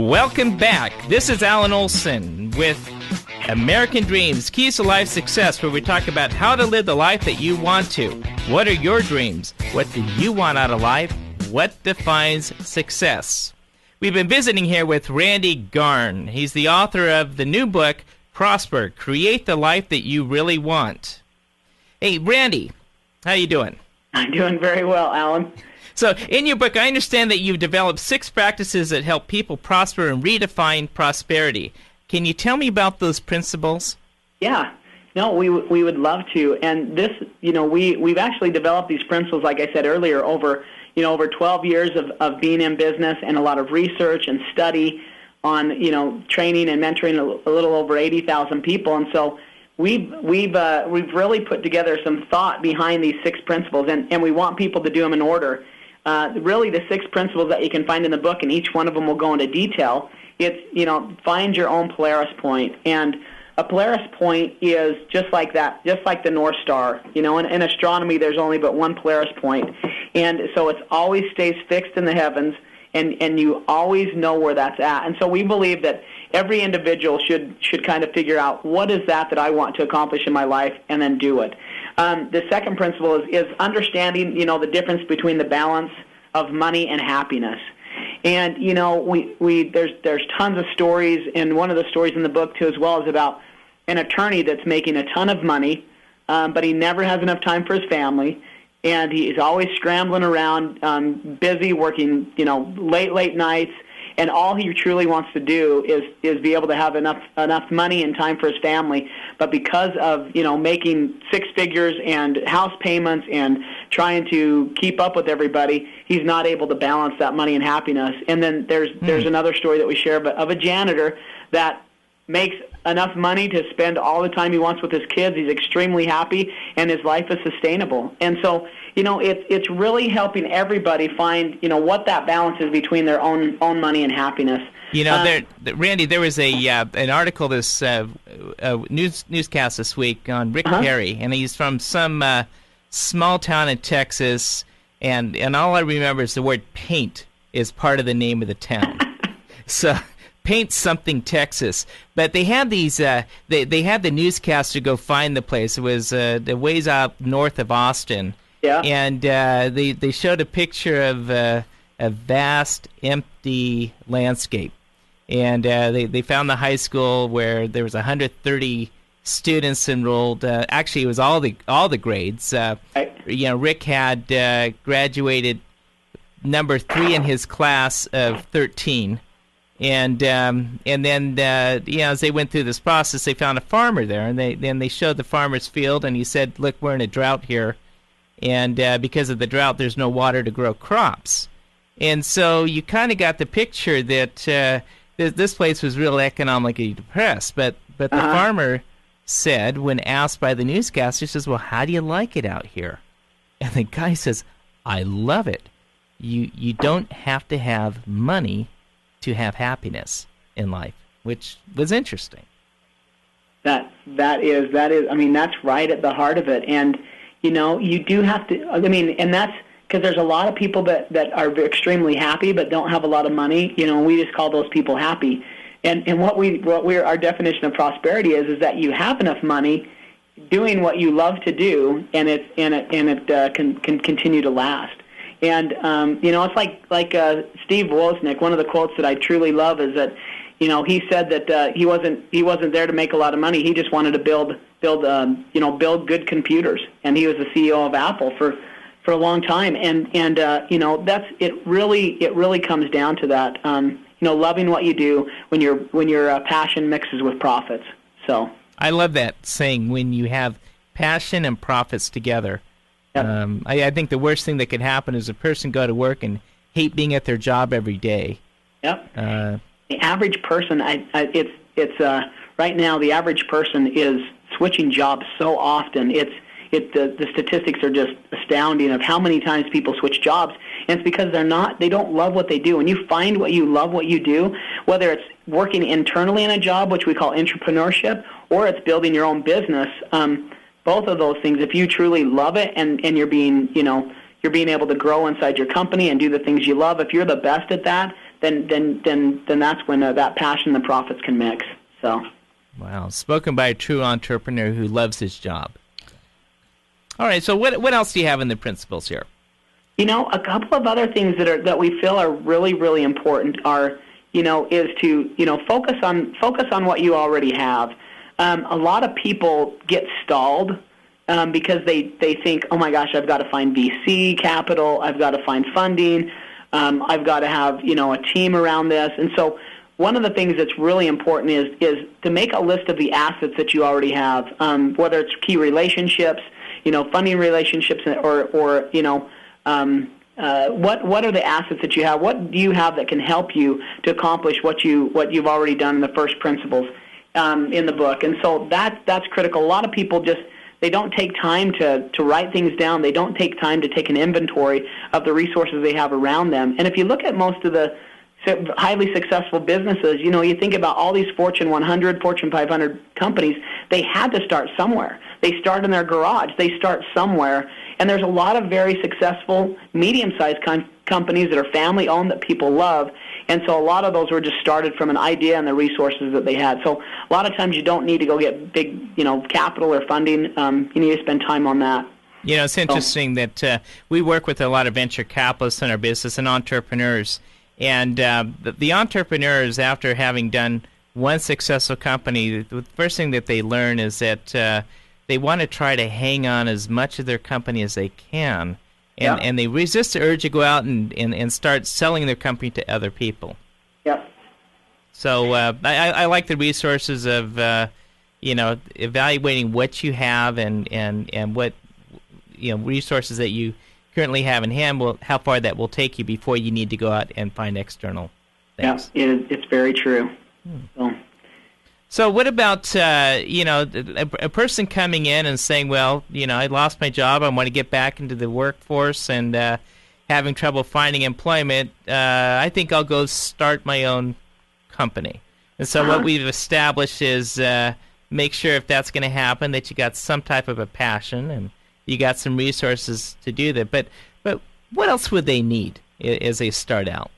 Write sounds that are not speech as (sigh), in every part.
Welcome back. This is Alan Olson with American Dreams Keys to Life Success, where we talk about how to live the life that you want to. What are your dreams? What do you want out of life? What defines success? We've been visiting here with Randy Garn. He's the author of the new book, Prosper Create the Life That You Really Want. Hey, Randy, how you doing? I'm doing very well, Alan. So, in your book, I understand that you've developed six practices that help people prosper and redefine prosperity. Can you tell me about those principles? Yeah. No, we we would love to. And this, you know, we we've actually developed these principles, like I said earlier, over you know over 12 years of of being in business and a lot of research and study on you know training and mentoring a, a little over 80,000 people. And so we've we've uh, we've really put together some thought behind these six principles, and and we want people to do them in order uh, really the six principles that you can find in the book, and each one of them will go into detail. It's you know find your own Polaris point, and a Polaris point is just like that, just like the North Star. You know, in, in astronomy, there's only but one Polaris point, and so it always stays fixed in the heavens, and and you always know where that's at. And so we believe that every individual should should kind of figure out what is that that I want to accomplish in my life, and then do it. Um, the second principle is, is understanding, you know, the difference between the balance of money and happiness. And you know, we, we there's there's tons of stories, and one of the stories in the book too, as well, is about an attorney that's making a ton of money, um, but he never has enough time for his family, and he's always scrambling around, um, busy working, you know, late late nights and all he truly wants to do is is be able to have enough enough money and time for his family. But because of you know making six figures and house payments and trying to keep up with everybody, he's not able to balance that money and happiness. And then there's mm. there's another story that we share of a, of a janitor that makes enough money to spend all the time he wants with his kids. He's extremely happy, and his life is sustainable. And so you know, it's it's really helping everybody find you know what that balance is between their own own money and happiness. You know, uh, there, Randy, there was a uh, an article this uh, uh, news newscast this week on Rick uh-huh. Perry, and he's from some uh, small town in Texas, and and all I remember is the word paint is part of the name of the town. (laughs) so paint something Texas. But they had these. Uh, they they had the newscaster go find the place. It was uh, the ways out north of Austin, yeah. And uh, they they showed a picture of uh, a vast empty landscape, and uh, they they found the high school where there was 130 students enrolled. Uh, actually, it was all the all the grades. Uh, right. You know, Rick had uh, graduated number three in his class of 13 and um, and then uh, you know as they went through this process, they found a farmer there, and they then they showed the farmer's field, and he said, "Look, we're in a drought here and uh, because of the drought, there's no water to grow crops. And so you kind of got the picture that uh, th- this place was real economically depressed. But but the uh-huh. farmer said, when asked by the newscaster, he says, "Well, how do you like it out here?" And the guy says, "I love it. You you don't have to have money to have happiness in life," which was interesting. That that is that is. I mean, that's right at the heart of it, and you know, you do have to. I mean, and that's because there's a lot of people that that are extremely happy but don't have a lot of money. You know, and we just call those people happy. And and what we what we our definition of prosperity is is that you have enough money doing what you love to do, and it and it and it uh, can can continue to last. And um, you know, it's like like uh, Steve Wozniak. One of the quotes that I truly love is that you know he said that uh, he wasn't he wasn't there to make a lot of money. He just wanted to build build um, you know build good computers, and he was the CEO of Apple for for a long time. And and uh, you know that's it. Really, it really comes down to that. Um, you know, loving what you do when your when your uh, passion mixes with profits. So I love that saying when you have passion and profits together. Yep. Um, I, I think the worst thing that could happen is a person go to work and hate being at their job every day. Yep. Uh, the average person, I, I, it's it's uh, right now the average person is switching jobs so often. It's it the, the statistics are just astounding of how many times people switch jobs and it's because they're not they don't love what they do when you find what you love what you do whether it's working internally in a job which we call entrepreneurship or it's building your own business um, both of those things if you truly love it and and you're being you know you're being able to grow inside your company and do the things you love if you're the best at that then then then then that's when uh, that passion and the profits can mix. So. Wow, spoken by a true entrepreneur who loves his job. All right, so what what else do you have in the principles here? You know, a couple of other things that are that we feel are really really important are, you know, is to you know focus on focus on what you already have. Um, a lot of people get stalled um, because they they think, oh my gosh, I've got to find VC capital, I've got to find funding, um, I've got to have you know a team around this, and so one of the things that's really important is is to make a list of the assets that you already have, um, whether it's key relationships, you know, funding relationships, or or you know. Um, uh, what what are the assets that you have? What do you have that can help you to accomplish what you what you've already done in the first principles um, in the book? And so that that's critical. A lot of people just they don't take time to to write things down. They don't take time to take an inventory of the resources they have around them. And if you look at most of the highly successful businesses, you know, you think about all these Fortune 100, Fortune 500 companies, they had to start somewhere. They start in their garage. They start somewhere. And there's a lot of very successful medium-sized com- companies that are family-owned that people love. And so a lot of those were just started from an idea and the resources that they had. So a lot of times you don't need to go get big, you know, capital or funding. Um, you need to spend time on that. You know, it's interesting so, that uh, we work with a lot of venture capitalists in our business and entrepreneurs and uh, the, the, entrepreneurs, after having done one successful company, the first thing that they learn is that uh, they want to try to hang on as much of their company as they can. And, yeah. and they resist the urge to go out and, and, and start selling their company to other people. Yep. So uh, I, I like the resources of, uh, you know, evaluating what you have and, and, and what, you know, resources that you – currently have in hand will how far that will take you before you need to go out and find external things. Yeah, it, it's very true. Hmm. So. So. what about uh, you know a, a, person coming in and saying, "Well, you know, I lost my job. I want to get back into the workforce and uh, having trouble finding employment. Uh, I think I'll go start my own company." And so uh-huh. what we've established is uh, make sure if that's going to happen that you got some type of a passion and you got some resources to do that. But but what else would they need as they start out?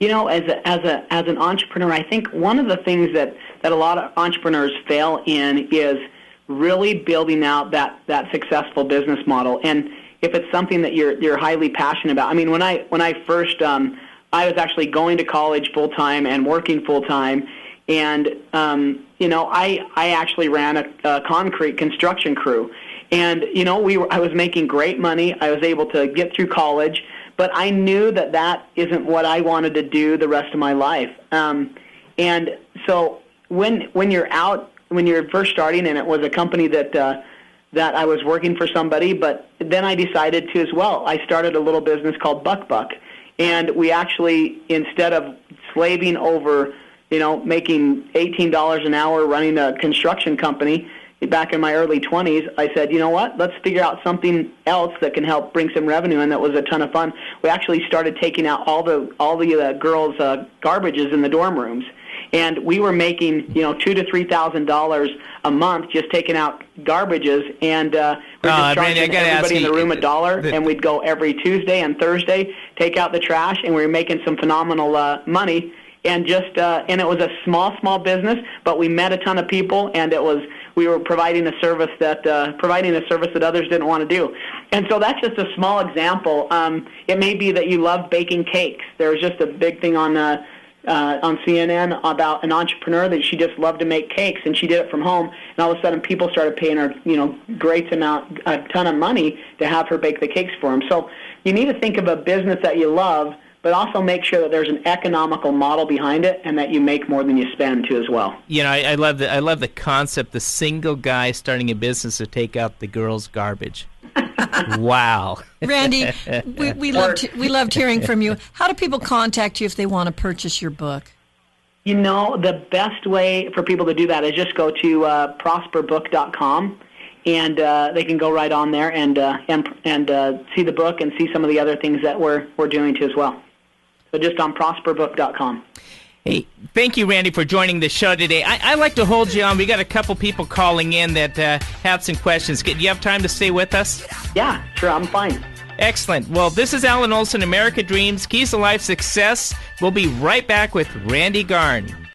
You know, as a, as a as an entrepreneur, I think one of the things that that a lot of entrepreneurs fail in is really building out that that successful business model. And if it's something that you're you're highly passionate about, I mean, when I when I first um, I was actually going to college full time and working full time, and um, you know, I I actually ran a, a concrete construction crew, and you know, we were, I was making great money. I was able to get through college, but I knew that that isn't what I wanted to do the rest of my life. Um, and so when when you're out, when you're first starting, and it was a company that uh, that I was working for somebody, but then I decided to as well. I started a little business called Buck Buck, and we actually instead of slaving over, you know, making eighteen dollars an hour running a construction company back in my early 20s, I said, you know what? Let's figure out something else that can help bring some revenue, and that was a ton of fun. We actually started taking out all the all the uh, girls' uh, garbages in the dorm rooms, and we were making you know two to three thousand dollars a month just taking out garbages, and uh, we are uh, just charging Randy, everybody in the room a dollar, the, and we'd go every Tuesday and Thursday, take out the trash, and we were making some phenomenal uh, money. And just uh, and it was a small, small business, but we met a ton of people, and it was we were providing a service that uh, providing a service that others didn't want to do. And so that's just a small example. Um, it may be that you love baking cakes. There was just a big thing on uh, uh, on CNN about an entrepreneur that she just loved to make cakes, and she did it from home. And all of a sudden, people started paying her, you know, great amount, a ton of money to have her bake the cakes for them. So you need to think of a business that you love but also make sure that there's an economical model behind it and that you make more than you spend too as well. You know, I, I love the I love the concept. The single guy starting a business to take out the girls' garbage. Wow, Randy, (laughs) we, we loved we loved hearing from you. How do people contact you if they want to purchase your book? You know, the best way for people to do that is just go to uh, prosperbook.com and uh, they can go right on there and uh, and and uh, see the book and see some of the other things that we're we're doing too as well. So just on prosperbook.com. Hey, thank you, Randy, for joining the show today. I, I like to hold you on. We got a couple people calling in that uh, have some questions. Do you have time to stay with us? Yeah, sure. I'm fine. Excellent. Well, this is Alan Olson, America Dreams, Keys to Life Success. We'll be right back with Randy Garn.